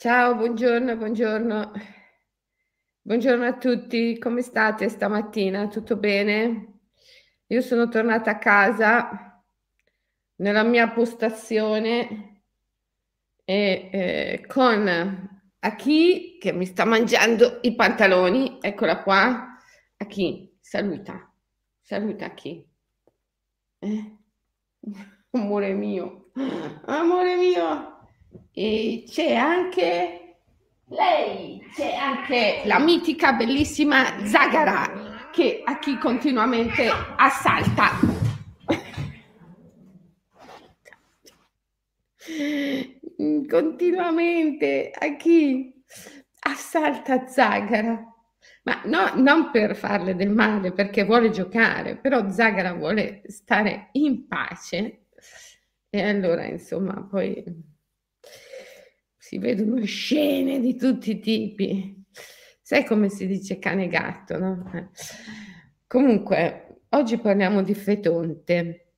Ciao, buongiorno, buongiorno. Buongiorno a tutti, come state stamattina? Tutto bene? Io sono tornata a casa nella mia postazione e eh, con Aki che mi sta mangiando i pantaloni, eccola qua. Aki, saluta, saluta Aki. Eh? Amore mio, amore mio. E c'è anche lei, c'è anche la mitica, bellissima Zagara che a chi continuamente assalta. continuamente a chi assalta Zagara. Ma no, non per farle del male, perché vuole giocare, però Zagara vuole stare in pace. E allora, insomma, poi si vedono scene di tutti i tipi. Sai come si dice cane e gatto, no? Comunque, oggi parliamo di Fetonte.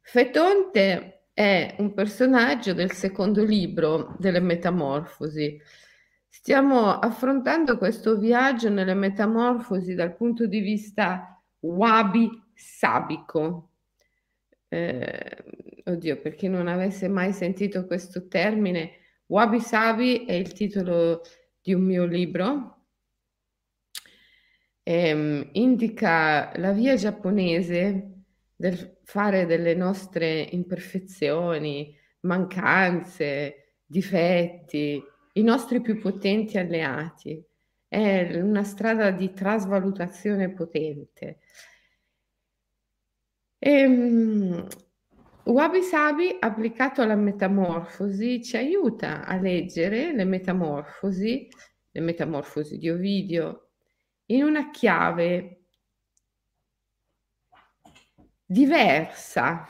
Fetonte è un personaggio del secondo libro delle Metamorfosi. Stiamo affrontando questo viaggio nelle Metamorfosi dal punto di vista wabi-sabico. Eh, oddio, per chi non avesse mai sentito questo termine, Wabi Sabi è il titolo di un mio libro. Ehm, indica la via giapponese del fare delle nostre imperfezioni, mancanze, difetti, i nostri più potenti alleati. È una strada di trasvalutazione potente. Ehm, Wabi Sabi applicato alla metamorfosi ci aiuta a leggere le metamorfosi, le metamorfosi di Ovidio, in una chiave diversa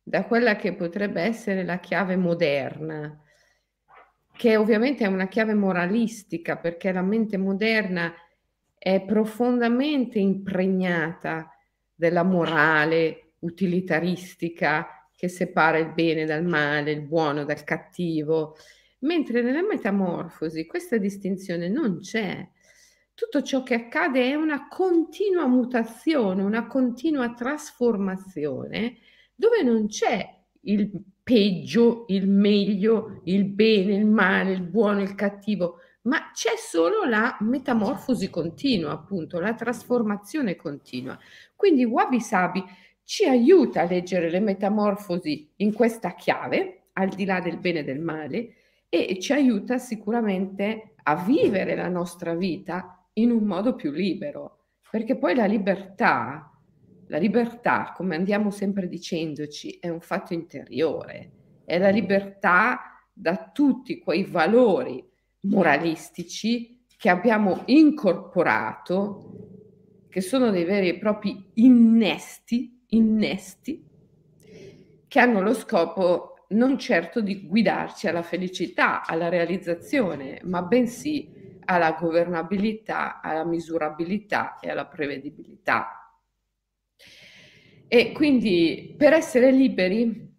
da quella che potrebbe essere la chiave moderna, che ovviamente è una chiave moralistica perché la mente moderna è profondamente impregnata della morale, utilitaristica che separa il bene dal male, il buono dal cattivo, mentre nella metamorfosi questa distinzione non c'è. Tutto ciò che accade è una continua mutazione, una continua trasformazione dove non c'è il peggio, il meglio, il bene, il male, il buono, il cattivo, ma c'è solo la metamorfosi continua, appunto, la trasformazione continua. Quindi Wabi Sabi ci aiuta a leggere le metamorfosi in questa chiave, al di là del bene e del male, e ci aiuta sicuramente a vivere la nostra vita in un modo più libero, perché poi la libertà, la libertà, come andiamo sempre dicendoci, è un fatto interiore, è la libertà da tutti quei valori moralistici che abbiamo incorporato, che sono dei veri e propri innesti innesti che hanno lo scopo non certo di guidarci alla felicità, alla realizzazione, ma bensì alla governabilità, alla misurabilità e alla prevedibilità. E quindi per essere liberi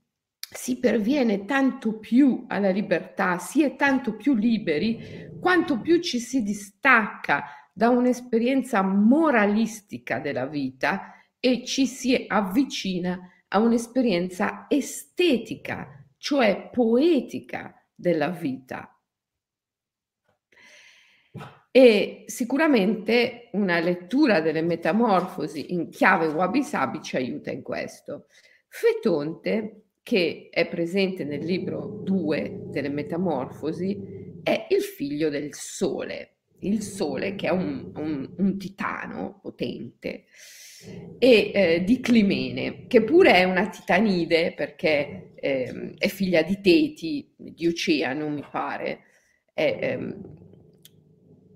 si perviene tanto più alla libertà, si è tanto più liberi quanto più ci si distacca da un'esperienza moralistica della vita e ci si avvicina a un'esperienza estetica, cioè poetica della vita. E sicuramente una lettura delle metamorfosi in chiave wabi-sabi ci aiuta in questo. Fetonte, che è presente nel libro 2 delle metamorfosi, è il figlio del sole, il sole che è un, un, un titano potente e eh, di Climene, che pure è una titanide perché eh, è figlia di Teti, di Oceano mi pare, e, ehm,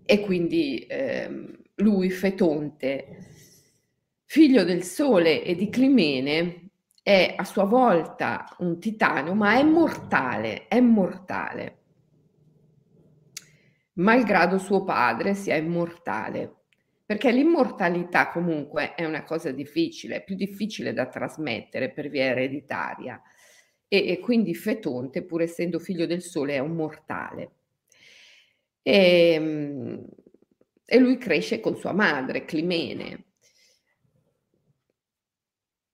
e quindi ehm, lui Fetonte, figlio del Sole e di Climene, è a sua volta un titano, ma è mortale, è mortale, malgrado suo padre sia immortale perché l'immortalità comunque è una cosa difficile, più difficile da trasmettere per via ereditaria. E, e quindi Fetonte, pur essendo figlio del sole, è un mortale. E, ehm, e lui cresce con sua madre, Climene,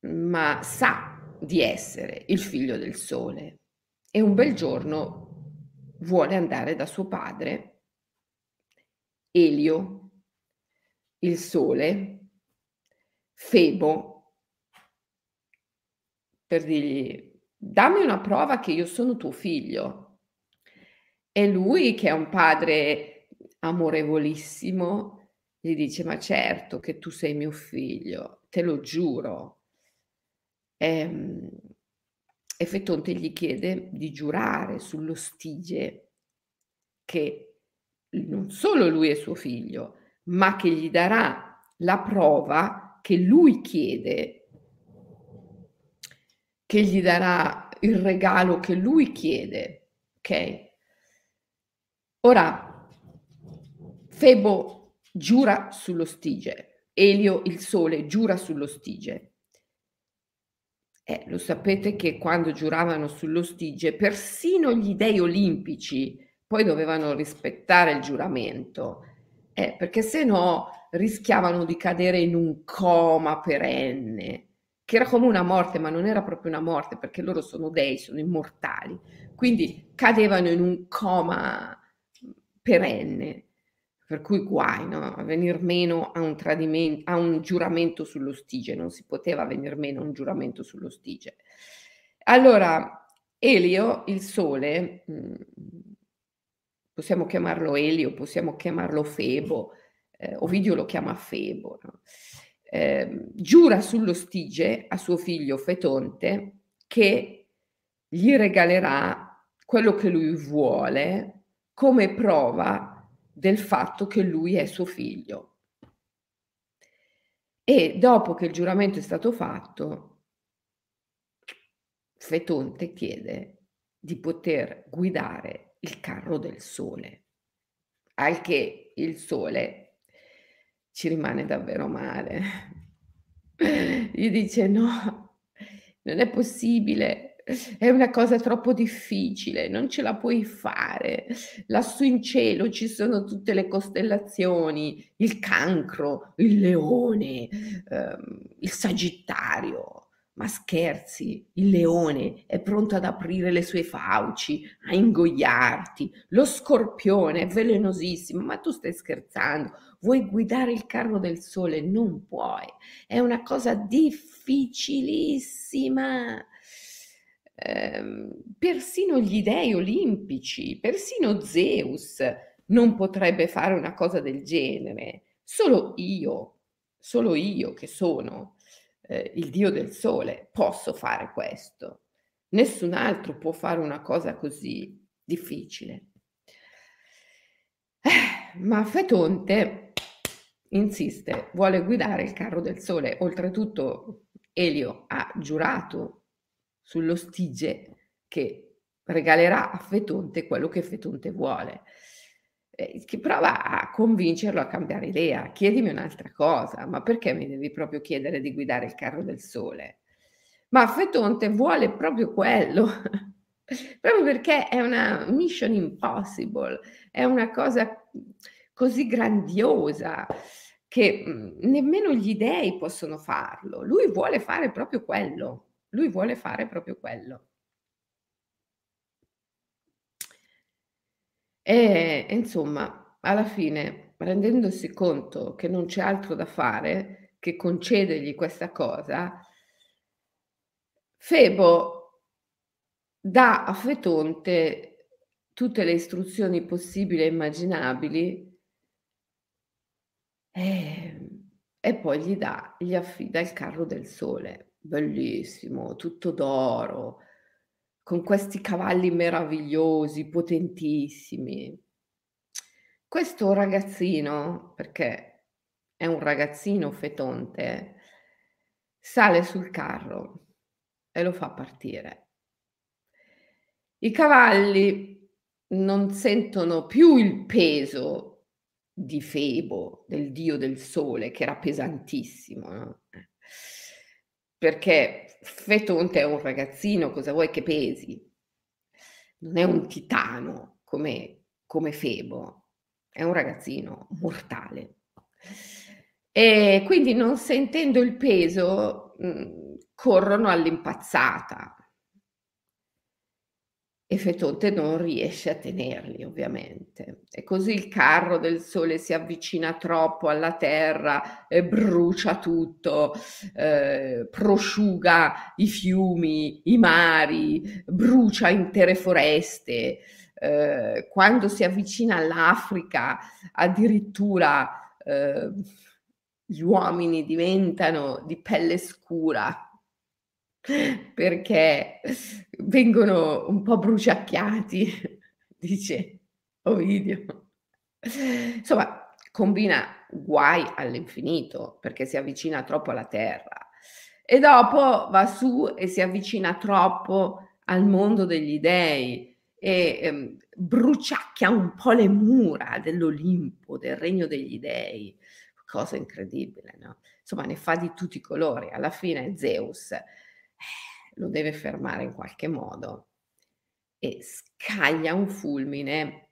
ma sa di essere il figlio del sole. E un bel giorno vuole andare da suo padre, Elio, il sole, Febo, per dirgli dammi una prova che io sono tuo figlio. E lui, che è un padre amorevolissimo, gli dice, ma certo che tu sei mio figlio, te lo giuro. E, ehm, e Fetonte gli chiede di giurare sullo stige che non solo lui è suo figlio, ma che gli darà la prova che lui chiede che gli darà il regalo che lui chiede. Ok? Ora, Febo giura sullo stige, Elio il sole giura sullo stige. Eh, lo sapete che quando giuravano sullo stige, persino gli dei olimpici poi dovevano rispettare il giuramento, eh, perché se no rischiavano di cadere in un coma perenne che era come una morte, ma non era proprio una morte perché loro sono dei, sono immortali. Quindi cadevano in un coma perenne, per cui guai, no? Venir meno a un, tradimento, a un giuramento sullo stige, non si poteva venir meno a un giuramento sullo stige. Allora, Elio, il sole, mm, possiamo chiamarlo Elio, possiamo chiamarlo Febo, eh, Ovidio lo chiama Febo, no? eh, giura sullo stige a suo figlio Fetonte che gli regalerà quello che lui vuole come prova del fatto che lui è suo figlio. E dopo che il giuramento è stato fatto, Fetonte chiede di poter guidare il carro del sole, al che il sole ci rimane davvero male. Gli dice no, non è possibile, è una cosa troppo difficile, non ce la puoi fare. Lassù in cielo ci sono tutte le costellazioni, il cancro, il leone, ehm, il sagittario. Ma scherzi, il leone è pronto ad aprire le sue fauci, a ingoiarti. Lo scorpione è velenosissimo, ma tu stai scherzando vuoi guidare il carro del sole, non puoi. È una cosa difficilissima. Eh, persino gli dei olimpici, persino Zeus non potrebbe fare una cosa del genere. Solo io, solo io che sono eh, il dio del sole, posso fare questo. Nessun altro può fare una cosa così difficile. Eh, ma Fetonte insiste, vuole guidare il carro del sole. Oltretutto Elio ha giurato sullo stige che regalerà a Fetonte quello che Fetonte vuole. Eh, che prova a convincerlo a cambiare idea. Chiedimi un'altra cosa, ma perché mi devi proprio chiedere di guidare il carro del sole? Ma Fetonte vuole proprio quello, proprio perché è una mission impossible, è una cosa così grandiosa che mh, nemmeno gli dei possono farlo. Lui vuole fare proprio quello. Lui vuole fare proprio quello. E insomma, alla fine, rendendosi conto che non c'è altro da fare che concedergli questa cosa, Febo dà a Fetonte tutte le istruzioni possibili e immaginabili e, e poi gli dà, gli affida il carro del sole, bellissimo, tutto d'oro, con questi cavalli meravigliosi, potentissimi. Questo ragazzino, perché è un ragazzino fetonte, sale sul carro e lo fa partire. I cavalli non sentono più il peso di Febo, del dio del sole, che era pesantissimo, no? Perché Fetonte è un ragazzino, cosa vuoi che pesi? Non è un titano come, come Febo, è un ragazzino mortale. E quindi non sentendo il peso mh, mm, corrono all'impazzata e Fetonte non riesce a tenerli ovviamente. E così il carro del sole si avvicina troppo alla terra e brucia tutto, eh, prosciuga i fiumi, i mari, brucia intere foreste. Eh, quando si avvicina all'Africa addirittura eh, gli uomini diventano di pelle scura perché vengono un po' bruciacchiati, dice Ovidio. Insomma, combina guai all'infinito perché si avvicina troppo alla terra e dopo va su e si avvicina troppo al mondo degli dei e ehm, bruciacchia un po' le mura dell'Olimpo, del regno degli dei, cosa incredibile, no? Insomma, ne fa di tutti i colori. Alla fine Zeus lo deve fermare in qualche modo e scaglia un fulmine,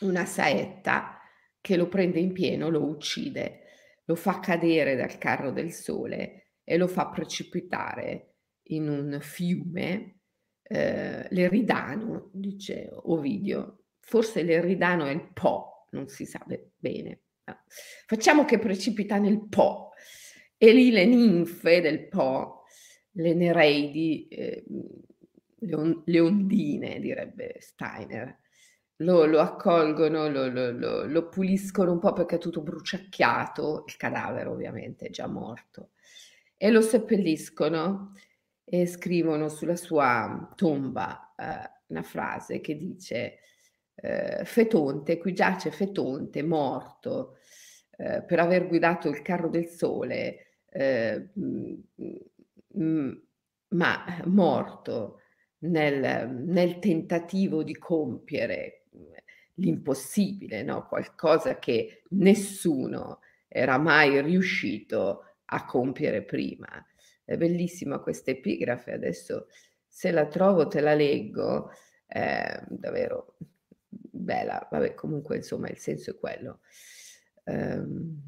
una saetta che lo prende in pieno, lo uccide, lo fa cadere dal carro del sole e lo fa precipitare in un fiume, eh, l'Eridano, dice Ovidio, forse l'Eridano è il Po, non si sa bene. Facciamo che precipita nel Po e lì le ninfe del Po le Nereidi, eh, le, on- le, ondine, direbbe Steiner, lo, lo accolgono, lo, lo, lo, puliscono un po' perché è tutto bruciacchiato, il cadavere ovviamente è già morto, e lo seppelliscono e scrivono sulla sua tomba eh, una frase che dice eh, Fetonte, qui giace Fetonte, morto, eh, per aver guidato il carro del sole, eh, Mhmm, ma morto nel, nel tentativo di compiere mhmm, l'impossibile, no? qualcosa che nessuno era mai riuscito a compiere prima. È bellissima questa epigrafe, adesso se la trovo te la leggo, è davvero bella, vabbè comunque insomma il senso è quello. Um,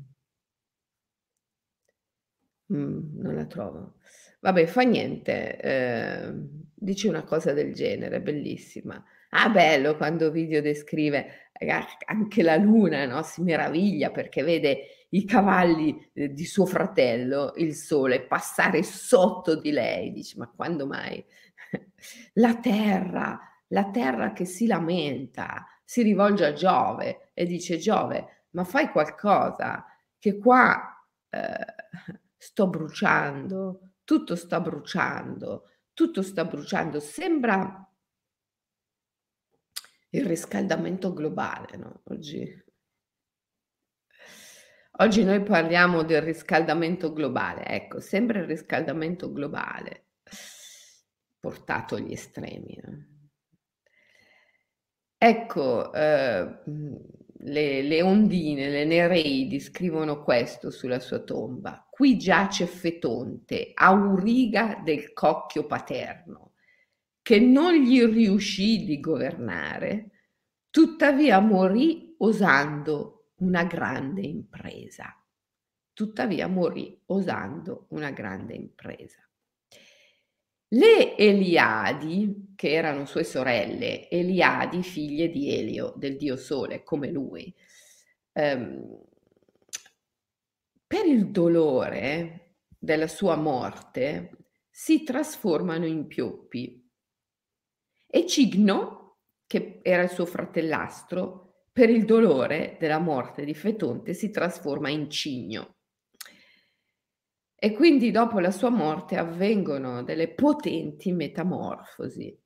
non la trovo. Vabbè, fa niente, ehm, dici una cosa del genere, bellissima. Ah, bello quando Ovidio descrive eh, anche la luna, no? Si meraviglia perché vede i cavalli eh, di suo fratello, il sole, passare sotto di lei. Dice, ma quando mai? La terra, la terra che si lamenta, si rivolge a Giove e dice, Giove, ma fai qualcosa, che qua eh, sto bruciando, tutto sta bruciando, tutto sta bruciando, sembra il riscaldamento globale, no? Oggi, oggi noi parliamo del riscaldamento globale, ecco, sembra il riscaldamento globale portato agli estremi. No? Ecco, eh, le, le ondine, le Nereidi scrivono questo sulla sua tomba. Qui giace Fetonte, auriga del cocchio paterno, che non gli riuscì di governare, tuttavia morì osando una grande impresa. Tuttavia morì osando una grande impresa. Le Eliadi, che erano sue sorelle, Eliadi, figlie di Elio, del dio Sole, come lui, ehm, per il dolore della sua morte si trasformano in pioppi. E Cigno, che era il suo fratellastro, per il dolore della morte di Fetonte si trasforma in cigno. E quindi dopo la sua morte avvengono delle potenti metamorfosi.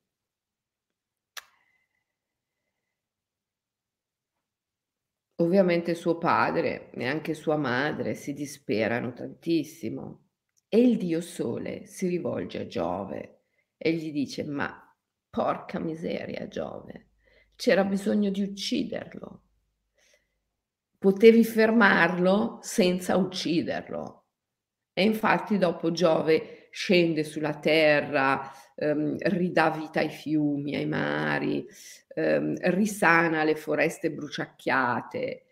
Ovviamente suo padre e anche sua madre si disperano tantissimo e il dio Sole si rivolge a Giove e gli dice ma porca miseria Giove, c'era bisogno di ucciderlo. Potevi fermarlo senza ucciderlo. E infatti dopo Giove scende sulla terra, ehm, ridà vita ai fiumi, ai mari, ehm, risana le foreste bruciacchiate.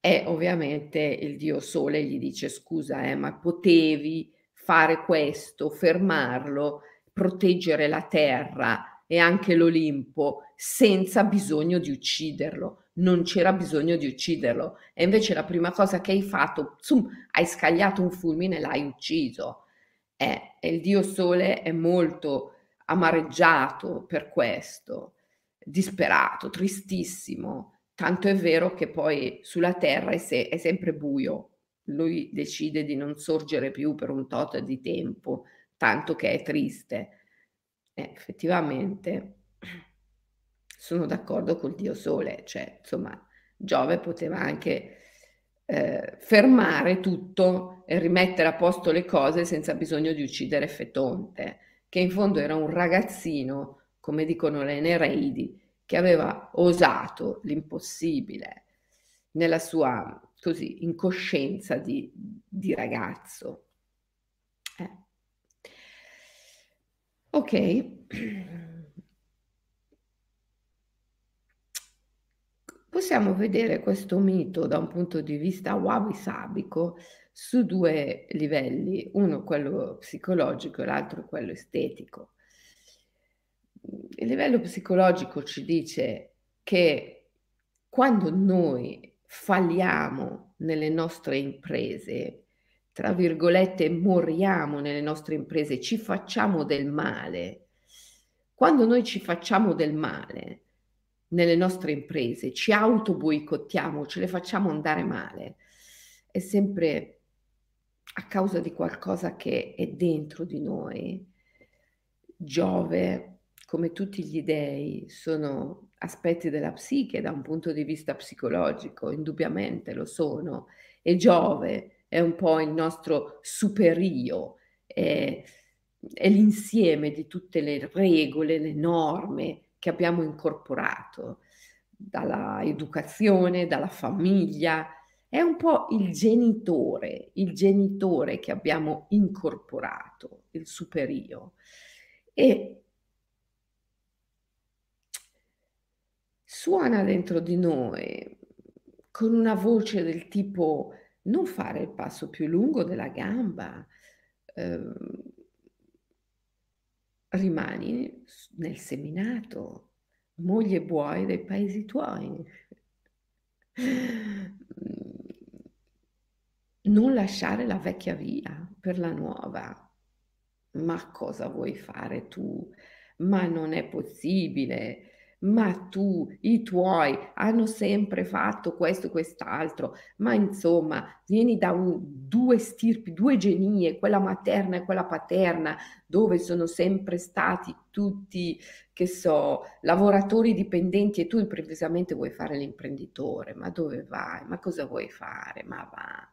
E ovviamente il dio Sole gli dice scusa, eh, ma potevi fare questo, fermarlo, proteggere la terra e anche l'Olimpo senza bisogno di ucciderlo. Non c'era bisogno di ucciderlo. E invece la prima cosa che hai fatto, zoom, hai scagliato un fulmine e l'hai ucciso. Eh, e il dio Sole è molto amareggiato per questo, disperato, tristissimo. Tanto è vero che poi sulla terra è, se- è sempre buio. Lui decide di non sorgere più per un tot di tempo, tanto che è triste. Eh, effettivamente sono d'accordo col dio Sole, cioè insomma Giove poteva anche eh, fermare tutto e rimettere a posto le cose senza bisogno di uccidere Fetonte, che in fondo era un ragazzino, come dicono le Nereidi, che aveva osato l'impossibile nella sua così incoscienza di, di ragazzo. Eh. Ok. Possiamo vedere questo mito da un punto di vista wabi-sabico su due livelli, uno quello psicologico e l'altro quello estetico. Il livello psicologico ci dice che quando noi falliamo nelle nostre imprese, tra virgolette, moriamo nelle nostre imprese, ci facciamo del male. Quando noi ci facciamo del male, nelle nostre imprese, ci auto boicottiamo, ce le facciamo andare male, è sempre a causa di qualcosa che è dentro di noi. Giove, come tutti gli dei, sono aspetti della psiche da un punto di vista psicologico, indubbiamente lo sono, e Giove è un po' il nostro superio, è, è l'insieme di tutte le regole, le norme, che abbiamo incorporato dalla educazione, dalla famiglia, è un po' il genitore, il genitore che abbiamo incorporato, il superio. E suona dentro di noi con una voce del tipo non fare il passo più lungo della gamba, eh, rimani nel seminato, moglie buoi dei paesi tuoi. Non lasciare la vecchia via per la nuova. Ma cosa vuoi fare tu? Ma non è possibile ma tu, i tuoi hanno sempre fatto questo, quest'altro, ma insomma, vieni da un, due stirpi, due genie, quella materna e quella paterna, dove sono sempre stati tutti, che so, lavoratori dipendenti e tu improvvisamente vuoi fare l'imprenditore, ma dove vai? Ma cosa vuoi fare? Ma va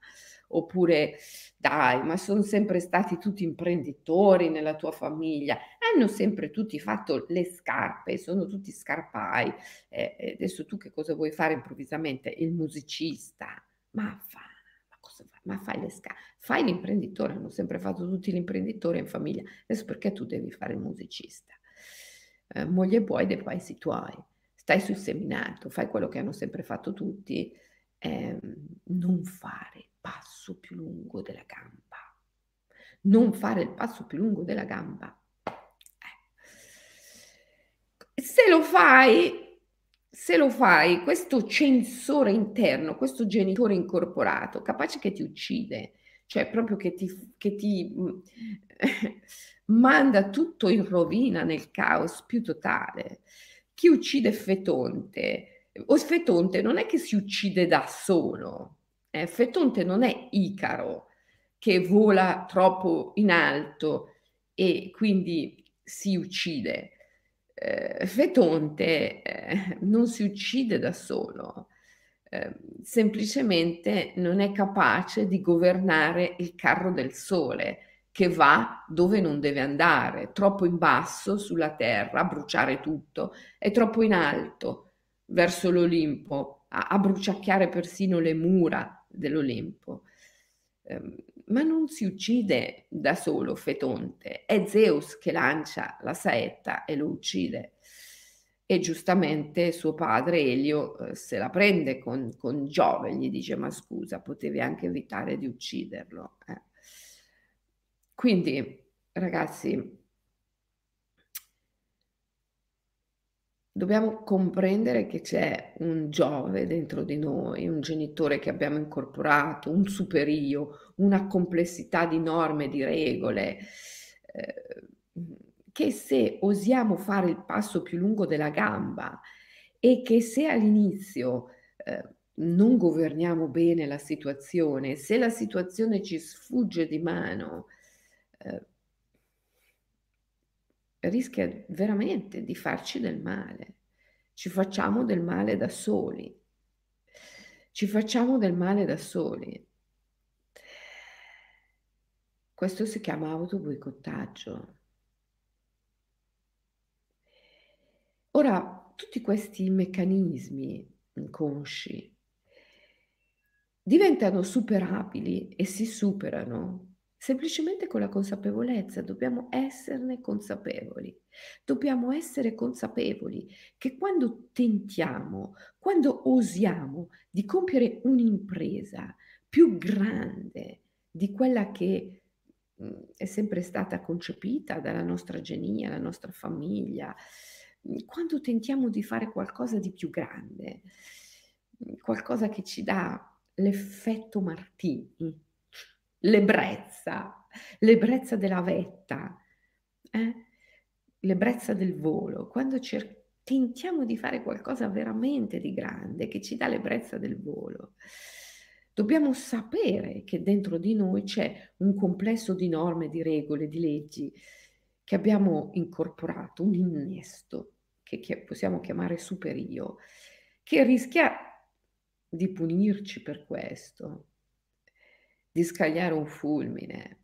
oppure dai, ma sono sempre stati tutti imprenditori nella tua famiglia, hanno sempre tutti fatto le scarpe, sono tutti scarpai. Eh, adesso tu che cosa vuoi fare improvvisamente? Il musicista, ma fa, ma cosa fa? Ma fai le scarpe, fai l'imprenditore, hanno sempre fatto tutti l'imprenditore in famiglia, adesso perché tu devi fare il musicista? Eh, moglie buoi dei paesi tuoi, stai sul seminato, fai quello che hanno sempre fatto tutti, eh, non fare passo più lungo della gamba. Non fare il passo più lungo della gamba. Eh. Se lo fai, se lo fai, questo censore interno, questo genitore incorporato, capace che ti uccide, cioè proprio che ti, che ti manda tutto in rovina, nel caos più totale. Chi uccide Fetonte, o Fetonte non è che si uccide da solo, eh, Fetonte non è Icaro che vola troppo in alto e quindi si uccide. Eh, Fetonte eh, non si uccide da solo, eh, semplicemente non è capace di governare il carro del sole che va dove non deve andare, troppo in basso sulla terra a bruciare tutto, è troppo in alto verso l'Olimpo a, a bruciacchiare persino le mura dell'Olimpo. Eh, ma non si uccide da solo Fetonte, è Zeus che lancia la saetta e lo uccide. E giustamente suo padre Elio eh, se la prende con, con, Giove, gli dice ma scusa, potevi anche evitare di ucciderlo. Eh. Quindi ragazzi, dobbiamo comprendere che c'è un Giove dentro di noi, un genitore che abbiamo incorporato, un superio, una complessità di norme, di regole, eh, che se osiamo fare il passo più lungo della gamba e che se all'inizio eh, non governiamo bene la situazione, se la situazione ci sfugge di mano, eh, rischia veramente di farci del male. Ci facciamo del male da soli. Ci facciamo del male da soli. Questo si chiama autoboicottaggio. Ora, tutti questi meccanismi inconsci diventano superabili e si superano semplicemente con la consapevolezza, dobbiamo esserne consapevoli. Dobbiamo essere consapevoli che quando tentiamo, quando osiamo di compiere un'impresa più grande di quella che mhmm, è sempre stata concepita dalla nostra genia, la nostra famiglia, mhmm, quando tentiamo di fare qualcosa di più grande, mhmm, qualcosa che ci dà l'effetto Martini, l'ebbrezza, l'ebbrezza della vetta, eh? l'ebbrezza del volo, quando cer- tentiamo di fare qualcosa veramente di grande che ci dà l'ebbrezza del volo, dobbiamo sapere che dentro di noi c'è un complesso di norme, di regole, di leggi che abbiamo incorporato, un innesto che, che possiamo chiamare superio, che rischia di punirci per questo di scagliare un fulmine.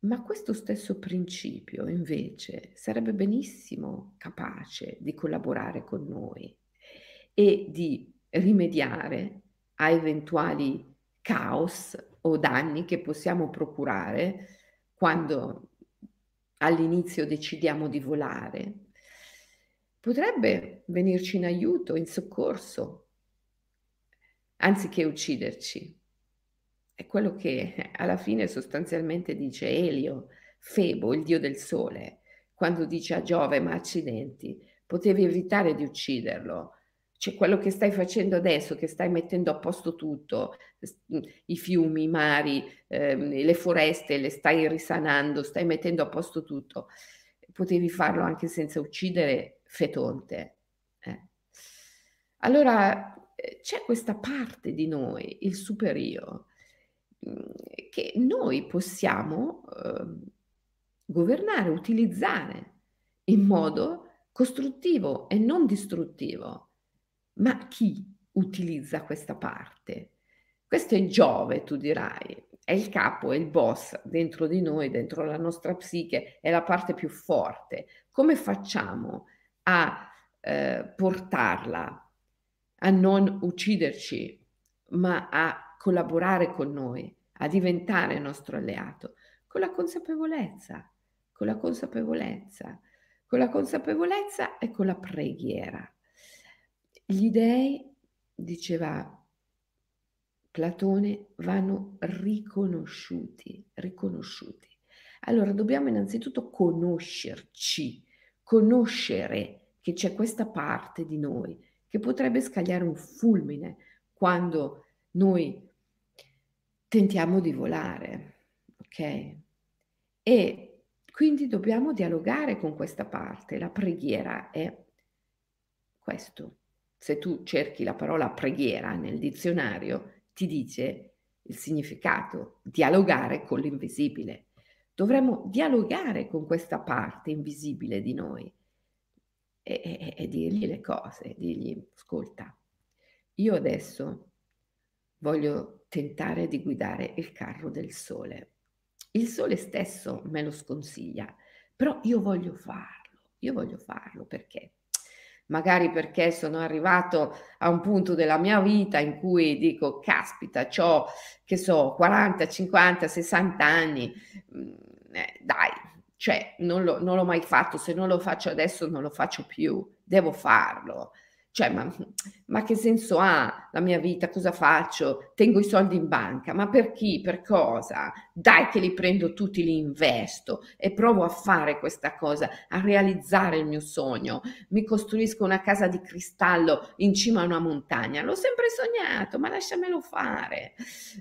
Ma questo stesso principio invece sarebbe benissimo capace di collaborare con noi e di rimediare a eventuali caos o danni che possiamo procurare quando all'inizio decidiamo di volare. Potrebbe venirci in aiuto, in soccorso, anziché ucciderci. È quello che alla fine sostanzialmente dice Elio, Febo, il dio del sole, quando dice a Giove, ma accidenti, potevi evitare di ucciderlo. Cioè quello che stai facendo adesso, che stai mettendo a posto tutto, i fiumi, i mari, ehm, le foreste, le stai risanando, stai mettendo a posto tutto. Potevi farlo anche senza uccidere Fetonte. Eh. Allora c'è questa parte di noi, il superio, mhmm, che noi possiamo eh, governare, utilizzare in modo costruttivo e non distruttivo. Ma chi utilizza questa parte? Questo è Giove, tu dirai, è il capo, è il boss dentro di noi, dentro la nostra psiche, è la parte più forte. Come facciamo a eh, portarla a non ucciderci, ma a collaborare con noi, a diventare nostro alleato, con la consapevolezza, con la consapevolezza, con la consapevolezza e con la preghiera. Gli dei, diceva Platone, vanno riconosciuti, riconosciuti. Allora dobbiamo innanzitutto conoscerci, conoscere che c'è questa parte di noi che potrebbe scagliare un fulmine quando noi tentiamo di volare, ok? E quindi dobbiamo dialogare con questa parte. La preghiera è questo. Se tu cerchi la parola preghiera nel dizionario, ti dice il significato, dialogare con l'invisibile. Dovremmo dialogare con questa parte invisibile di noi e, e, e dirgli le cose, dirgli, ascolta, io adesso voglio tentare di guidare il carro del sole. Il sole stesso me lo sconsiglia, però io voglio farlo, io voglio farlo perché magari perché sono arrivato a un punto della mia vita in cui dico, caspita, ho, che so, 40, 50, 60 anni, mm, eh, dai, cioè non, lo, non l'ho mai fatto, se non lo faccio adesso non lo faccio più, devo farlo. Cioè, ma, ma, che senso ha la mia vita? Cosa faccio? Tengo i soldi in banca, ma per chi? Per cosa? Dai che li prendo tutti, li investo e provo a fare questa cosa, a realizzare il mio sogno. Mi costruisco una casa di cristallo in cima a una montagna. L'ho sempre sognato, ma lasciamelo fare.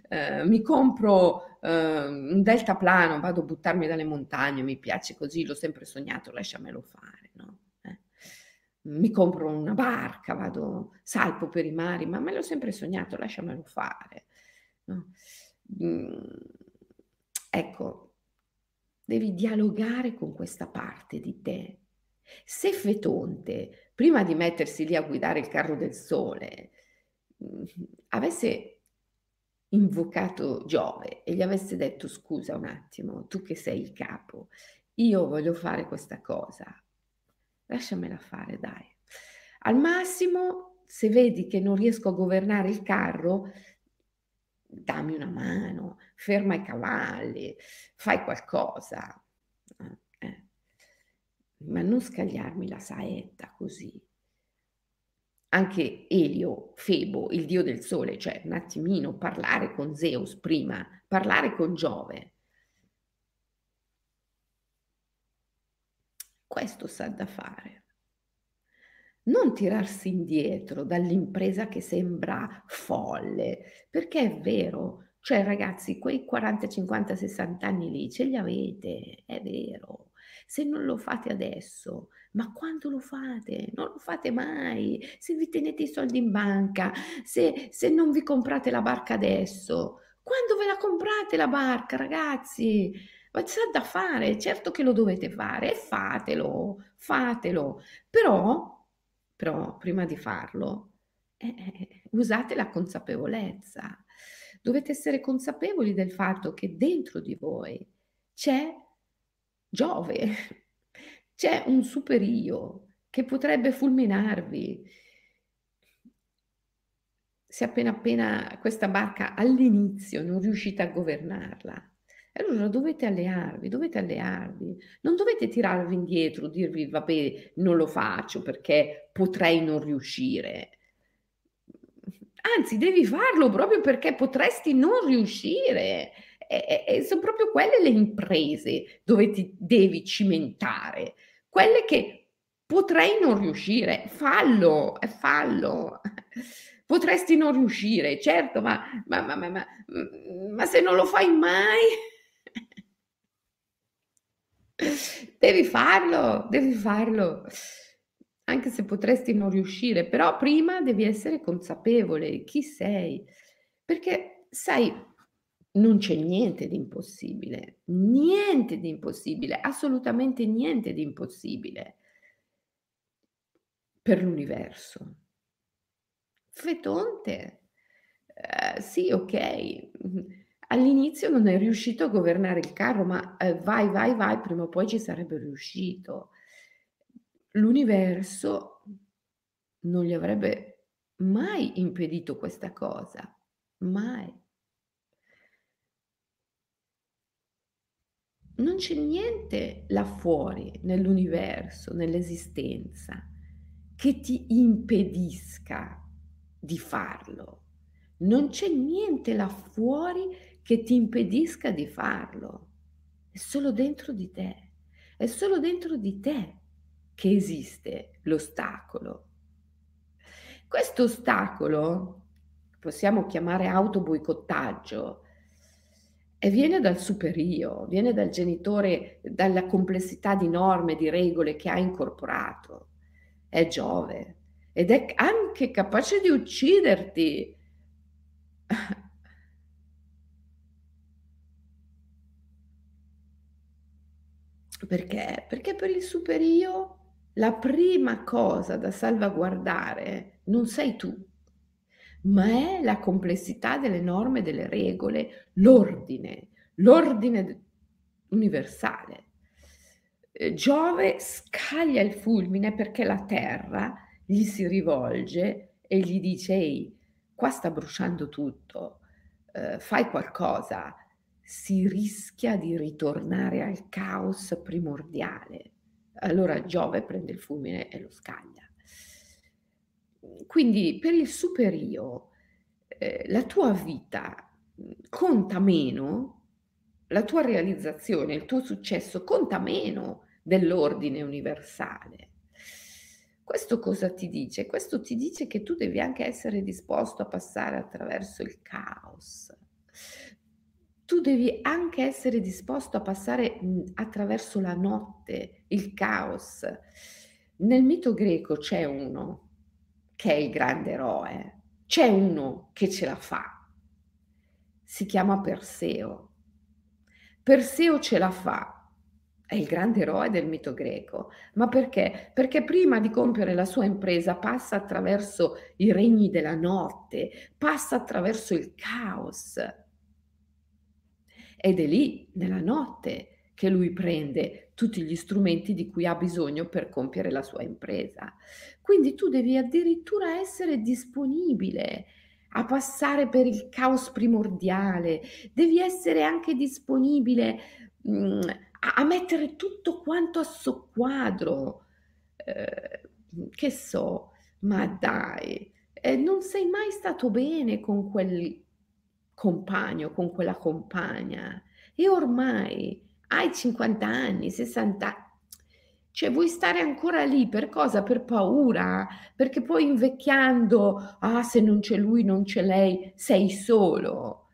Eh, mi compro eh, un deltaplano, vado a buttarmi dalle montagne, mi piace così, l'ho sempre sognato, lasciamelo fare, no? Mi compro una barca, vado, salpo per i mari, ma me l'ho sempre sognato, lasciamelo fare. No? Mm, ecco, devi dialogare con questa parte di te. Se Fetonte, prima di mettersi lì a guidare il carro del sole, mm, avesse invocato Giove e gli avesse detto scusa un attimo, tu che sei il capo, io voglio fare questa cosa, lasciamela fare, dai. Al massimo, se vedi che non riesco a governare il carro, dammi una mano, ferma i cavalli, fai qualcosa. Eh. Ma non scagliarmi la saetta così. Anche Elio, Febo, il dio del sole, cioè un attimino parlare con Zeus prima, parlare con Giove. Questo sa da fare. Non tirarsi indietro dall'impresa che sembra folle, perché è vero, cioè ragazzi, quei 40, 50, 60 anni lì ce li avete, è vero. Se non lo fate adesso, ma quando lo fate? Non lo fate mai. Se vi tenete i soldi in banca, se, se non vi comprate la barca adesso, quando ve la comprate la barca, ragazzi? Ma c'è da fare, certo che lo dovete fare fatelo, fatelo, però, però prima di farlo eh, eh, usate la consapevolezza, dovete essere consapevoli del fatto che dentro di voi c'è Giove, c'è un super io che potrebbe fulminarvi. Se appena appena questa barca all'inizio non riuscite a governarla, allora dovete allearvi, dovete allearvi, non dovete tirarvi indietro, dirvi vabbè non lo faccio perché potrei non riuscire. Anzi, devi farlo proprio perché potresti non riuscire. E, e, sono proprio quelle le imprese dove ti devi cimentare, quelle che potrei non riuscire, fallo, fallo. Potresti non riuscire, certo, ma, ma, ma, ma, ma se non lo fai mai Devi farlo, devi farlo, anche se potresti non riuscire, però prima devi essere consapevole chi sei, perché sai, non c'è niente di impossibile, niente di impossibile, assolutamente niente di impossibile per l'universo. Fetonte, eh, sì, ok All'inizio non è riuscito a governare il carro, ma eh, vai, vai, vai, prima o poi ci sarebbe riuscito. L'universo non gli avrebbe mai impedito questa cosa, mai. Non c'è niente là fuori, nell'universo, nell'esistenza, che ti impedisca di farlo. Non c'è niente là fuori che ti impedisca di farlo. È solo dentro di te. È solo dentro di te che esiste l'ostacolo. Questo ostacolo possiamo chiamare autoboicottaggio e viene dal superio, viene dal genitore, dalla complessità di norme, di regole che ha incorporato. È Giove ed è anche capace di ucciderti Perché? Perché per il superio la prima cosa da salvaguardare non sei tu, ma è la complessità delle norme, delle regole, l'ordine, l'ordine universale. Eh, Giove scaglia il fulmine perché la Terra gli si rivolge e gli dice: "Ehi, qua sta bruciando tutto, ehm, fai qualcosa", si rischia di ritornare al caos primordiale. Allora Giove prende il fulmine e lo scaglia. Quindi per il superio, ehm, la tua vita, mhmm, conta meno, la tua realizzazione, il tuo successo conta meno dell'ordine universale. Questo cosa ti dice? Questo ti dice che tu devi anche essere disposto a passare attraverso il caos. Tu devi anche essere disposto a passare, mhmm, attraverso la notte, il caos. Nel mito greco c'è uno che è il grande eroe, c'è uno che ce la fa. Si chiama Perseo. Perseo ce la fa, è il grande eroe del mito greco. Ma perché? Perché prima di compiere la sua impresa passa attraverso i regni della notte, passa attraverso il caos. Ed è lì, nella notte, che lui prende tutti gli strumenti di cui ha bisogno per compiere la sua impresa. Quindi tu devi addirittura essere disponibile a passare per il caos primordiale, devi essere anche disponibile mh, mhmm, a, a, mettere tutto quanto a soqquadro. Eh, che so, ma dai, eh, non sei mai stato bene con quel compagno, con quella compagna e ormai hai 50 anni, 60 cioè vuoi stare ancora lì per cosa? Per paura? Perché poi invecchiando, ah se non c'è lui, non c'è lei, sei solo.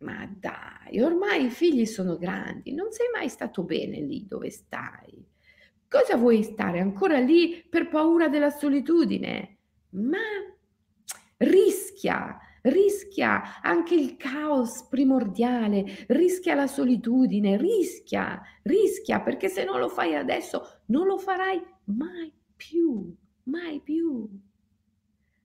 Ma dai, ormai i figli sono grandi, non sei mai stato bene lì dove stai. Cosa vuoi stare ancora lì per paura della solitudine? Ma rischia, rischia anche il caos primordiale, rischia la solitudine, rischia, rischia, perché se non lo fai adesso non lo farai mai più, mai più.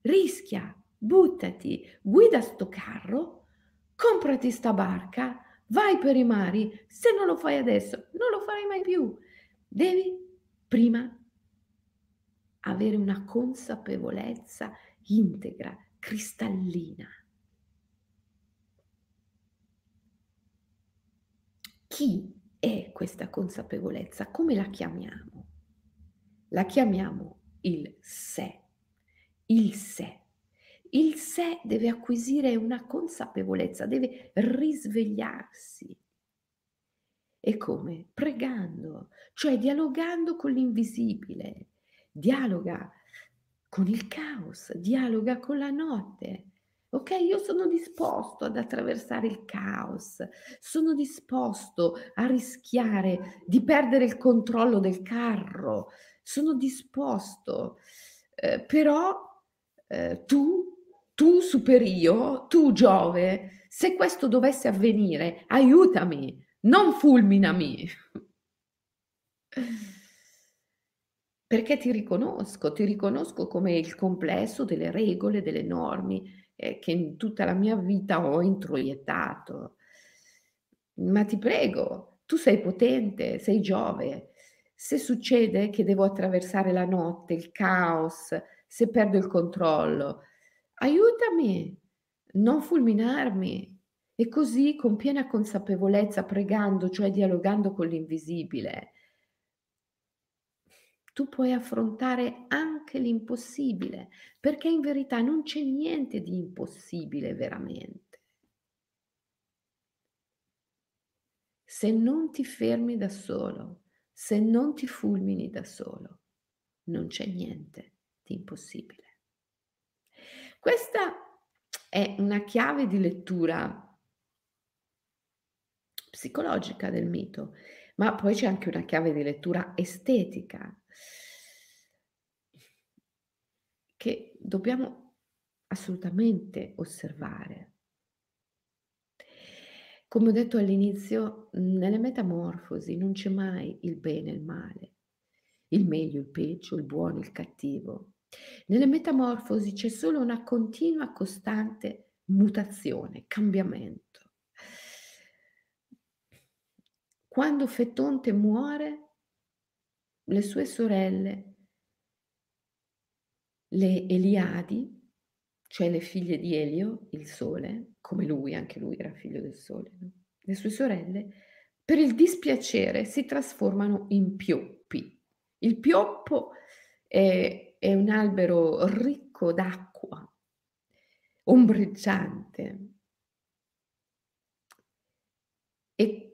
Rischia, buttati, guida sto carro, comprati sta barca, vai per i mari, se non lo fai adesso non lo farai mai più. Devi prima avere una consapevolezza integra cristallina. Chi è questa consapevolezza? Come la chiamiamo? La chiamiamo il sé. Il sé. Il sé deve acquisire una consapevolezza, deve risvegliarsi. E come? Pregando, cioè dialogando con l'invisibile. Dialoga con il caos, dialoga con la notte. Ok, io sono disposto ad attraversare il caos, sono disposto a rischiare di perdere il controllo del carro, sono disposto, eh, però eh, tu, tu superio, tu Giove, se questo dovesse avvenire, aiutami, non fulminami. Perché ti riconosco, ti riconosco come il complesso delle regole, delle norme eh, che in tutta la mia vita ho introiettato. Ma ti prego, tu sei potente, sei Giove. Se succede che devo attraversare la notte, il caos, se perdo il controllo, aiutami, non fulminarmi. E così con piena consapevolezza, pregando, cioè dialogando con l'invisibile, tu puoi affrontare anche l'impossibile, perché in verità non c'è niente di impossibile veramente. Se non ti fermi da solo, se non ti fulmini da solo, non c'è niente di impossibile. Questa è una chiave di lettura psicologica del mito, ma poi c'è anche una chiave di lettura estetica che dobbiamo assolutamente osservare. Come ho detto all'inizio, nelle metamorfosi non c'è mai il bene e il male, il meglio, il peggio, il buono, il cattivo. Nelle metamorfosi c'è solo una continua, costante mutazione, cambiamento. Quando Fetonte muore, le sue sorelle le Eliadi, cioè le figlie di Elio, il sole, come lui, anche lui era figlio del sole, no? le sue sorelle, per il dispiacere si trasformano in pioppi. Il pioppo è, è un albero ricco d'acqua, ombreggiante. E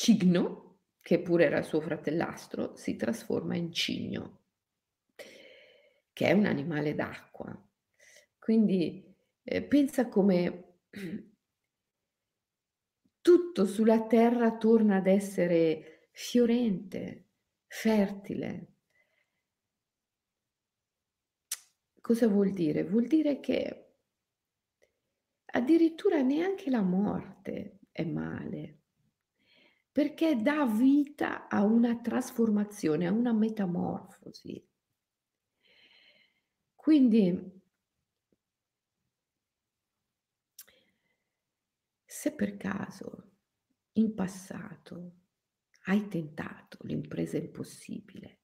Cigno, che pure era suo fratellastro, si trasforma in cigno, che è un animale d'acqua. Quindi eh, pensa come tutto sulla terra torna ad essere fiorente, fertile. Cosa vuol dire? Vuol dire che addirittura neanche la morte è male, perché dà vita a una trasformazione, a una metamorfosi. Quindi Se per caso in passato hai tentato l'impresa impossibile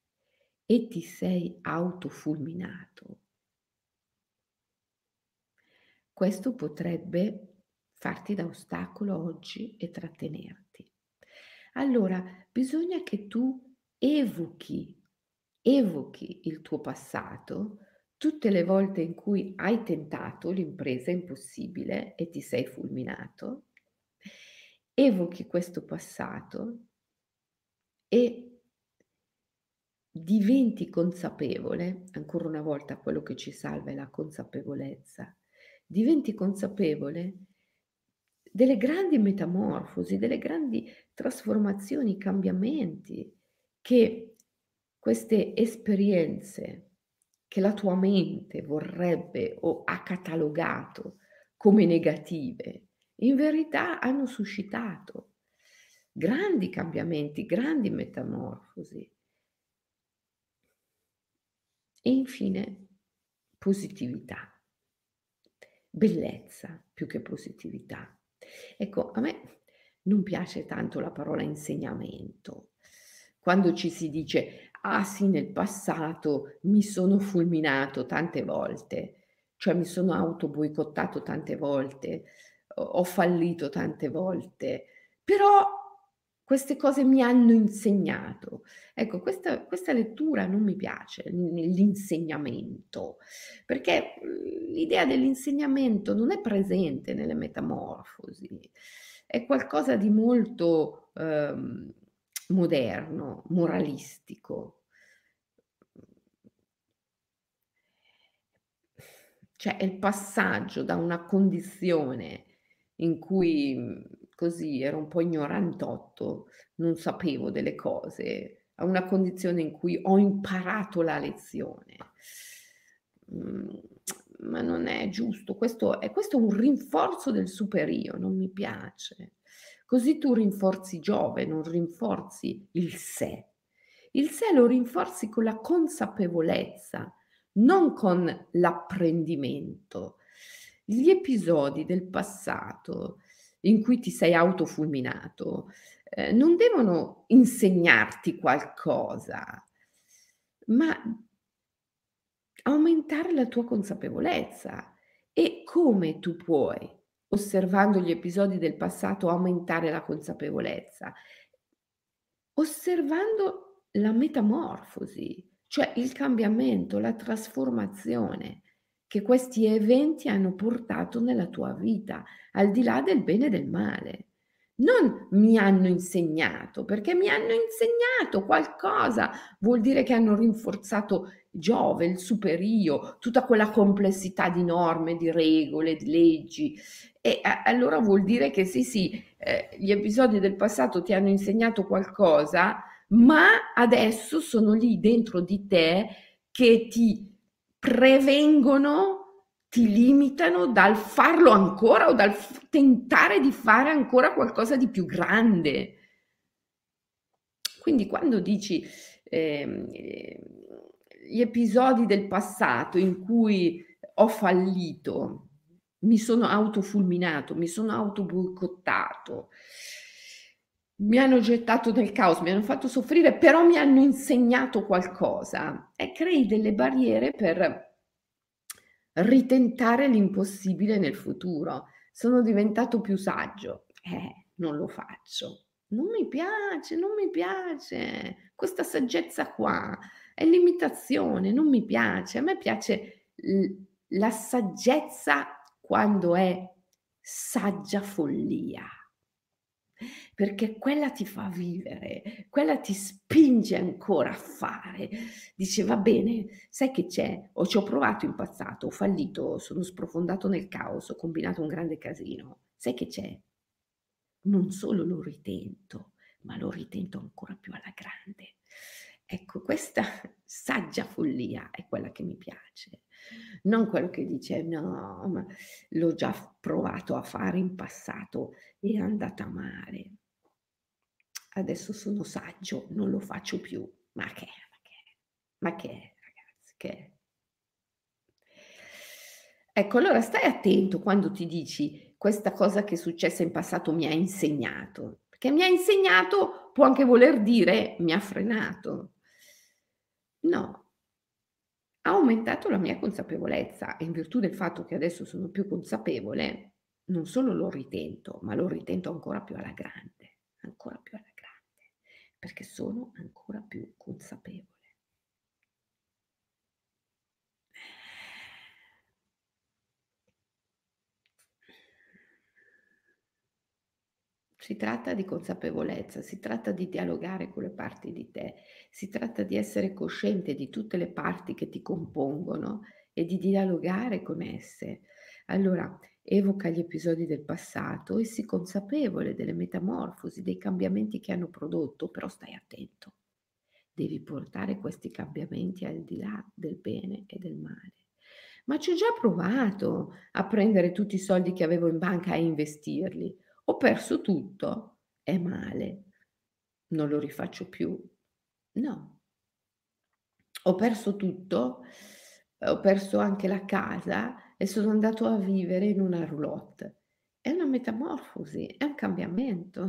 e ti sei autofulminato, questo potrebbe farti da ostacolo oggi e trattenerti. Allora bisogna che tu evochi, evochi il tuo passato tutte le volte in cui hai tentato l'impresa impossibile e ti sei fulminato, evochi questo passato e diventi consapevole, ancora una volta quello che ci salva è la consapevolezza, diventi consapevole delle grandi metamorfosi, delle grandi trasformazioni, cambiamenti che queste esperienze che la tua mente vorrebbe o ha catalogato come negative, in verità hanno suscitato grandi cambiamenti, grandi metamorfosi. E infine positività, bellezza più che positività. Ecco, a me non piace tanto la parola insegnamento. Quando ci si dice ah sì, nel passato mi sono fulminato tante volte, cioè mi sono auto boicottato tante volte, ho fallito tante volte, però queste cose mi hanno insegnato. Ecco, questa, questa lettura non mi piace, l'insegnamento, perché mhmm, l'idea dell'insegnamento non è presente nelle metamorfosi, è qualcosa di molto... Um, moderno, moralistico. Cioè è il passaggio da una condizione in cui mhmm, così ero un po' ignorantotto, non sapevo delle cose, a una condizione in cui ho imparato la lezione. Mhmm, ma non è giusto, questo è, questo è un rinforzo del superio, non mi piace. Così tu rinforzi Giove, non rinforzi il sé. Il sé lo rinforzi con la consapevolezza, non con l'apprendimento. Gli episodi del passato in cui ti sei autofulminato eh, non devono insegnarti qualcosa, ma aumentare la tua consapevolezza. E come tu puoi osservando gli episodi del passato, aumentare la consapevolezza, osservando la metamorfosi, cioè il cambiamento, la trasformazione che questi eventi hanno portato nella tua vita, al di là del bene e del male. Non mi hanno insegnato, perché mi hanno insegnato qualcosa, vuol dire che hanno rinforzato Giove, il superio, tutta quella complessità di norme, di regole, di leggi. E a- allora vuol dire che sì, sì, eh, gli episodi del passato ti hanno insegnato qualcosa, ma adesso sono lì dentro di te che ti prevengono, ti limitano dal farlo ancora o dal f- tentare di fare ancora qualcosa di più grande. Quindi quando dici eh, gli episodi del passato in cui ho fallito, mi sono autofulminato, mi sono autoboicottato, mi hanno gettato nel caos, mi hanno fatto soffrire, però mi hanno insegnato qualcosa e crei delle barriere per ritentare l'impossibile nel futuro. Sono diventato più saggio. Eh, non lo faccio. Non mi piace, non mi piace. Questa saggezza qua è limitazione, non mi piace. A me piace la saggezza quando è saggia follia perché quella ti fa vivere, quella ti spinge ancora a fare. Dice, va bene, sai che c'è? O ci ho provato in passato, ho fallito, sono sprofondato nel caos, ho combinato un grande casino. Sai che c'è? Non solo lo ritento, ma lo ritento ancora più alla grande. Ecco, questa saggia follia è quella che mi piace non quello che dice no, ma l'ho già provato a fare in passato e è andata male. Adesso sono saggio, non lo faccio più. Ma che, ma che, ma che, ragazzi, che. Ecco, allora stai attento quando ti dici questa cosa che è successa in passato mi ha insegnato, perché mi ha insegnato può anche voler dire mi ha frenato. No, ha aumentato la mia consapevolezza e in virtù del fatto che adesso sono più consapevole, non solo lo ritento, ma lo ritento ancora più alla grande, ancora più alla grande, perché sono ancora più consapevole. Si tratta di consapevolezza, si tratta di dialogare con le parti di te, si tratta di essere cosciente di tutte le parti che ti compongono e di dialogare con esse. Allora, evoca gli episodi del passato e sii consapevole delle metamorfosi, dei cambiamenti che hanno prodotto, però stai attento. Devi portare questi cambiamenti al di là del bene e del male. Ma ci ho già provato a prendere tutti i soldi che avevo in banca e investirli ho perso tutto, è male, non lo rifaccio più. No, ho perso tutto, ho perso anche la casa e sono andato a vivere in una roulotte. È una metamorfosi, è un cambiamento.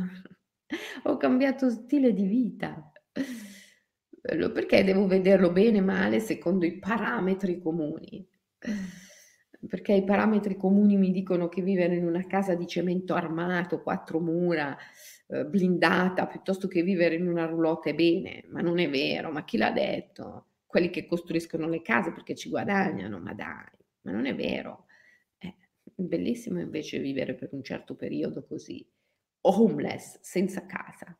ho cambiato stile di vita. Perché devo vederlo bene, male, secondo i parametri comuni? Perché i parametri comuni mi dicono che vivere in una casa di cemento armato, quattro mura, eh, blindata, piuttosto che vivere in una roulotte è bene, ma non è vero, ma chi l'ha detto? Quelli che costruiscono le case perché ci guadagnano, ma dai, ma non è vero. Eh, è bellissimo invece vivere per un certo periodo così, homeless, senza casa.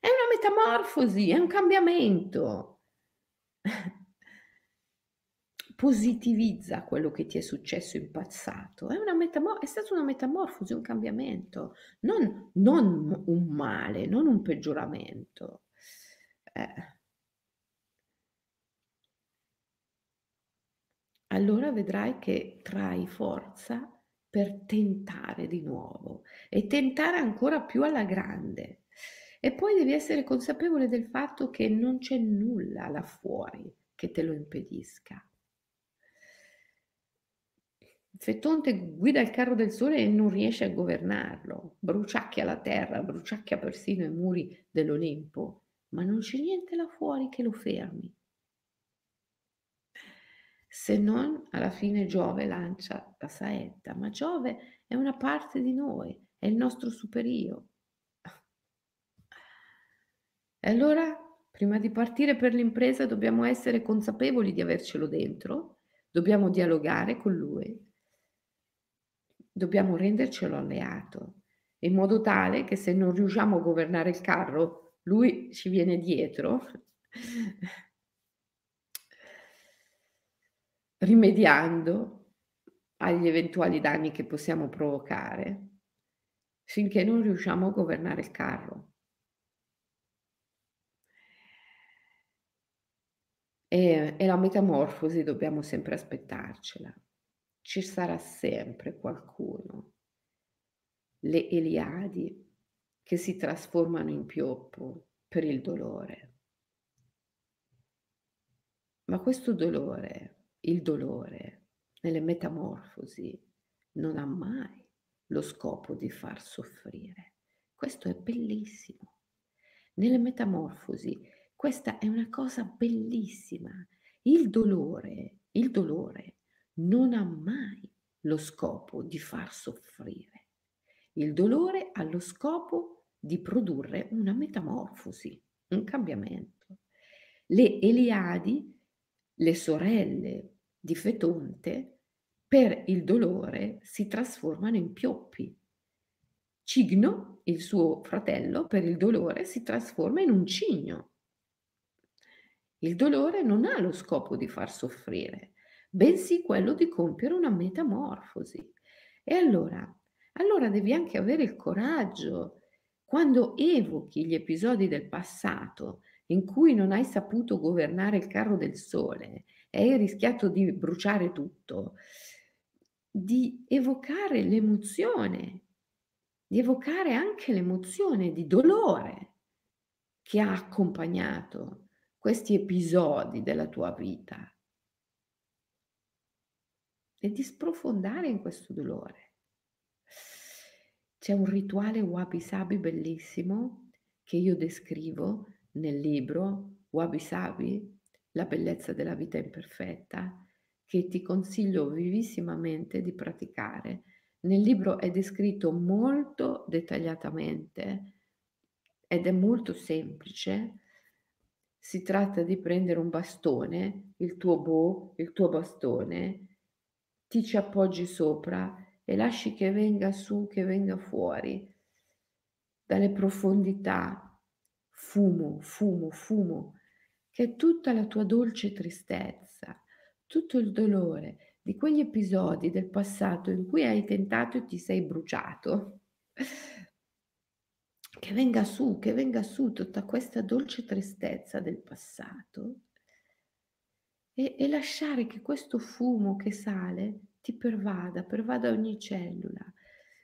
È una metamorfosi, è un cambiamento positivizza quello che ti è successo in passato. È, metamor- è stata una metamorfosi, un cambiamento, non, non un male, non un peggioramento. Eh. Allora vedrai che trai forza per tentare di nuovo e tentare ancora più alla grande. E poi devi essere consapevole del fatto che non c'è nulla là fuori che te lo impedisca. Fetonte guida il carro del sole e non riesce a governarlo, bruciacchia la terra, bruciacchia persino i muri dell'Olimpo, ma non c'è niente là fuori che lo fermi. Se non alla fine Giove lancia la saetta, ma Giove è una parte di noi, è il nostro superio. E allora, prima di partire per l'impresa, dobbiamo essere consapevoli di avercelo dentro, dobbiamo dialogare con lui dobbiamo rendercelo alleato, in modo tale che se non riusciamo a governare il carro, lui ci viene dietro, rimediando agli eventuali danni che possiamo provocare, finché non riusciamo a governare il carro. E, e la metamorfosi dobbiamo sempre aspettarcela ci sarà sempre qualcuno. Le Eliadi che si trasformano in pioppo per il dolore. Ma questo dolore, il dolore, nelle metamorfosi, non ha mai lo scopo di far soffrire. Questo è bellissimo. Nelle metamorfosi, questa è una cosa bellissima. Il dolore il dolore non ha mai lo scopo di far soffrire. Il dolore ha lo scopo di produrre una metamorfosi, un cambiamento. Le Eliadi, le sorelle di Fetonte, per il dolore si trasformano in pioppi. Cigno, il suo fratello, per il dolore si trasforma in un cigno. Il dolore non ha lo scopo di far soffrire, bensì quello di compiere una metamorfosi. E allora, allora devi anche avere il coraggio, quando evochi gli episodi del passato in cui non hai saputo governare il carro del sole e hai rischiato di bruciare tutto, di evocare l'emozione, di evocare anche l'emozione di dolore che ha accompagnato questi episodi della tua vita e di sprofondare in questo dolore. C'è un rituale wabi sabi bellissimo che io descrivo nel libro Wabi Sabi, la bellezza della vita imperfetta, che ti consiglio vivissimamente di praticare. Nel libro è descritto molto dettagliatamente ed è molto semplice. Si tratta di prendere un bastone, il tuo bow, il tuo bastone, ti ci appoggi sopra e lasci che venga su, che venga fuori dalle profondità, fumo, fumo, fumo, che è tutta la tua dolce tristezza, tutto il dolore di quegli episodi del passato in cui hai tentato e ti sei bruciato. Che venga su, che venga su tutta questa dolce tristezza del passato e, e lasciare che questo fumo che sale ti pervada, pervada ogni cellula.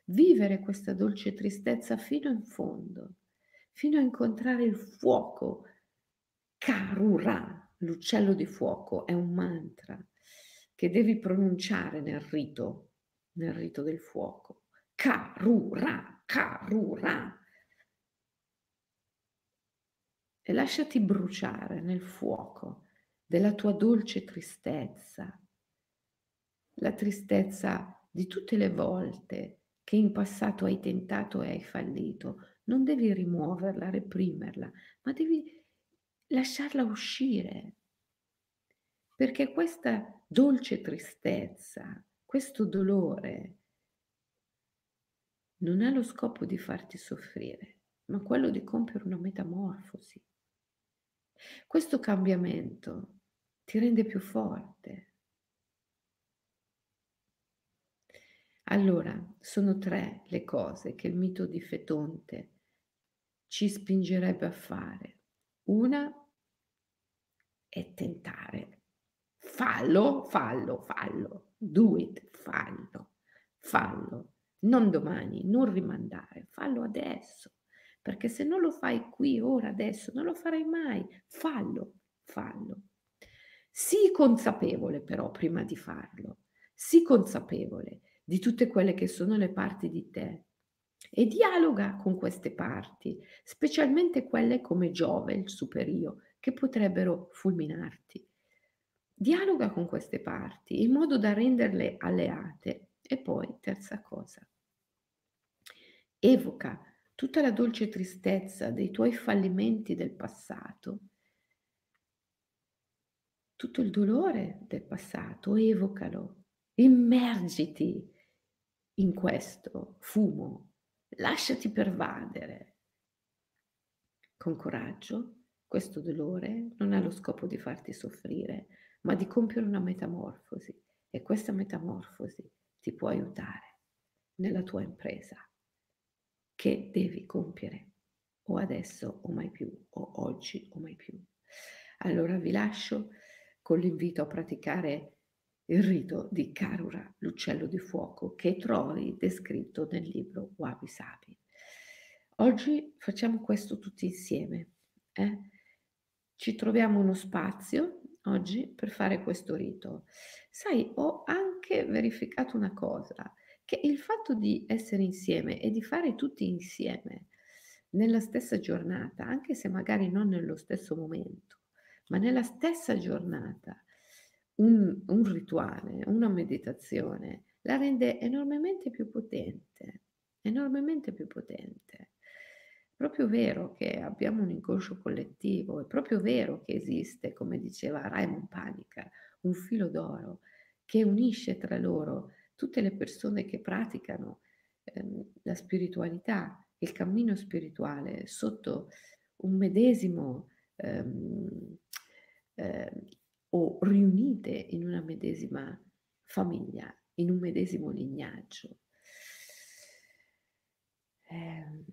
Vivere questa dolce tristezza fino in fondo, fino a incontrare il fuoco. Karura, l'uccello di fuoco, è un mantra che devi pronunciare nel rito, nel rito del fuoco. Karura, Karura. E lasciati bruciare nel fuoco della tua dolce tristezza, la tristezza di tutte le volte che in passato hai tentato e hai fallito. Non devi rimuoverla, reprimerla, ma devi lasciarla uscire. Perché questa dolce tristezza, questo dolore, non ha lo scopo di farti soffrire, ma quello di compiere una metamorfosi. Questo cambiamento ti rende più forte. Allora, sono tre le cose che il mito di Fetonte ci spingerebbe a fare. Una è tentare. Fallo, fallo, fallo. Do it, fallo, fallo. Non domani, non rimandare, fallo adesso. Perché se non lo fai qui, ora, adesso, non lo farai mai. Fallo, fallo. Sii consapevole però prima di farlo, sii consapevole di tutte quelle che sono le parti di te e dialoga con queste parti, specialmente quelle come Giove, il superio, che potrebbero fulminarti. Dialoga con queste parti in modo da renderle alleate. E poi, terza cosa, evoca tutta la dolce tristezza dei tuoi fallimenti del passato tutto il dolore del passato, evocalo, immergiti in questo fumo, lasciati pervadere. Con coraggio, questo dolore non ha lo scopo di farti soffrire, ma di compiere una metamorfosi e questa metamorfosi ti può aiutare nella tua impresa che devi compiere o adesso o mai più o oggi o mai più. Allora vi lascio con l'invito a praticare il rito di Karura, l'uccello di fuoco, che trovi descritto nel libro Wabi Sabi. Oggi facciamo questo tutti insieme. Eh? Ci troviamo uno spazio oggi per fare questo rito. Sai, ho anche verificato una cosa, che il fatto di essere insieme e di fare tutti insieme nella stessa giornata, anche se magari non nello stesso momento, ma nella stessa giornata un, un rituale, una meditazione, la rende enormemente più potente, enormemente più potente. È proprio vero che abbiamo un inconscio collettivo, è proprio vero che esiste, come diceva Raymond Panica, un filo d'oro che unisce tra loro tutte le persone che praticano ehm, la spiritualità, il cammino spirituale sotto un medesimo ehm, eh, o riunite in una medesima famiglia, in un medesimo lignaggio. Eh,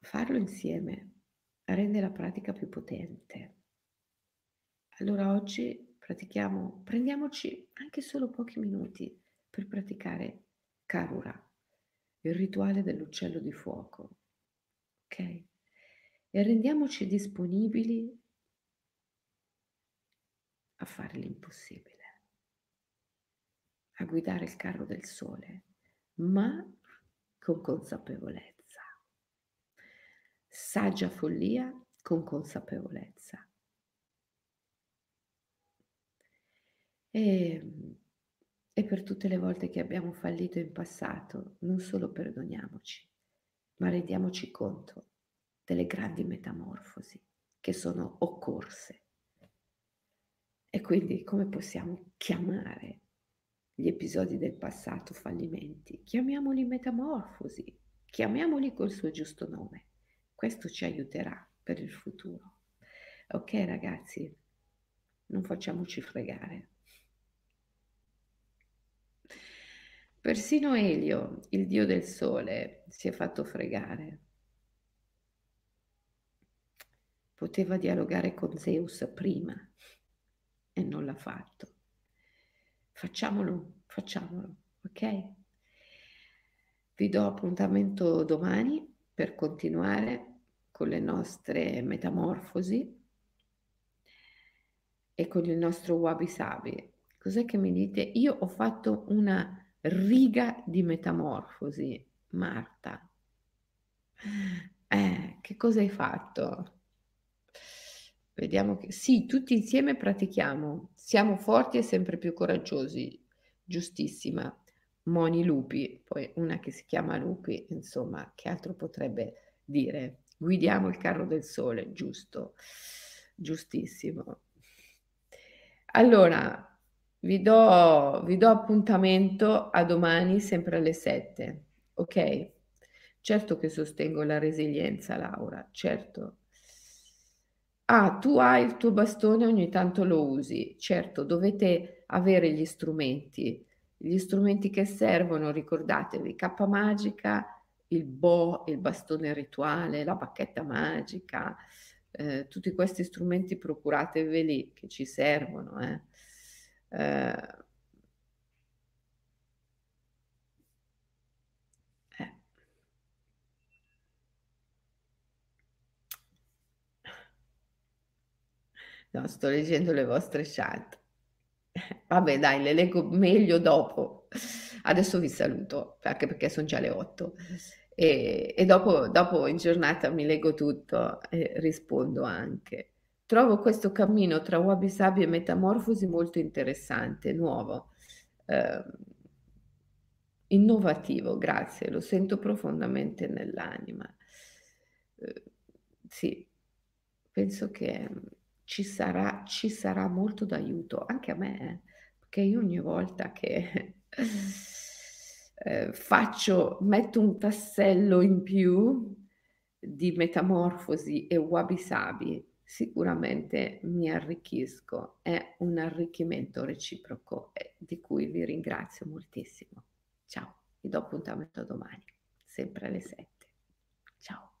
farlo insieme rende la pratica più potente. Allora oggi pratichiamo, prendiamoci anche solo pochi minuti per praticare Karura, il rituale dell'uccello di fuoco. Ok? E rendiamoci disponibili a fare l'impossibile, a guidare il carro del sole, ma con consapevolezza. Saggia follia con consapevolezza. E, e per tutte le volte che abbiamo fallito in passato, non solo perdoniamoci, ma rendiamoci conto delle grandi metamorfosi che sono occorse. E quindi come possiamo chiamare gli episodi del passato fallimenti? Chiamiamoli metamorfosi, chiamiamoli col suo giusto nome. Questo ci aiuterà per il futuro. Ok ragazzi, non facciamoci fregare. Persino Elio, il dio del sole, si è fatto fregare. Poteva dialogare con Zeus prima e non l'ha fatto. Facciamolo, facciamolo, ok? Vi do appuntamento domani per continuare con le nostre metamorfosi e con il nostro wabi sabi. Cos'è che mi dite? Io ho fatto una riga di metamorfosi. Marta, eh, che cosa hai fatto? Vediamo che sì, tutti insieme pratichiamo, siamo forti e sempre più coraggiosi, giustissima. Moni Lupi, poi una che si chiama Lupi, insomma, che altro potrebbe dire? Guidiamo il carro del sole, giusto, giustissimo. Allora, vi do, vi do appuntamento a domani sempre alle 7, ok? Certo che sostengo la resilienza, Laura, certo. Ah, tu hai il tuo bastone, ogni tanto lo usi. Certo, dovete avere gli strumenti. Gli strumenti che servono, ricordatevi, K magica, il bo, il bastone rituale, la bacchetta magica, eh, tutti questi strumenti procurateveli che ci servono. Eh, eh. No, sto leggendo le vostre chat. Vabbè, dai, le leggo meglio dopo. Adesso vi saluto, anche perché sono già le 8. E, e dopo, dopo in giornata mi leggo tutto e rispondo anche. Trovo questo cammino tra wabi sabi e metamorfosi molto interessante, nuovo, eh, innovativo, grazie, lo sento profondamente nell'anima. Eh, sì, penso che ci sarà, ci sarà molto d'aiuto, anche a me, eh, perché io ogni volta che eh, faccio, metto un tassello in più di metamorfosi e wabi sabi, sicuramente mi arricchisco. È un arricchimento reciproco eh, di cui vi ringrazio moltissimo. Ciao, vi do appuntamento domani, sempre alle 7. Ciao.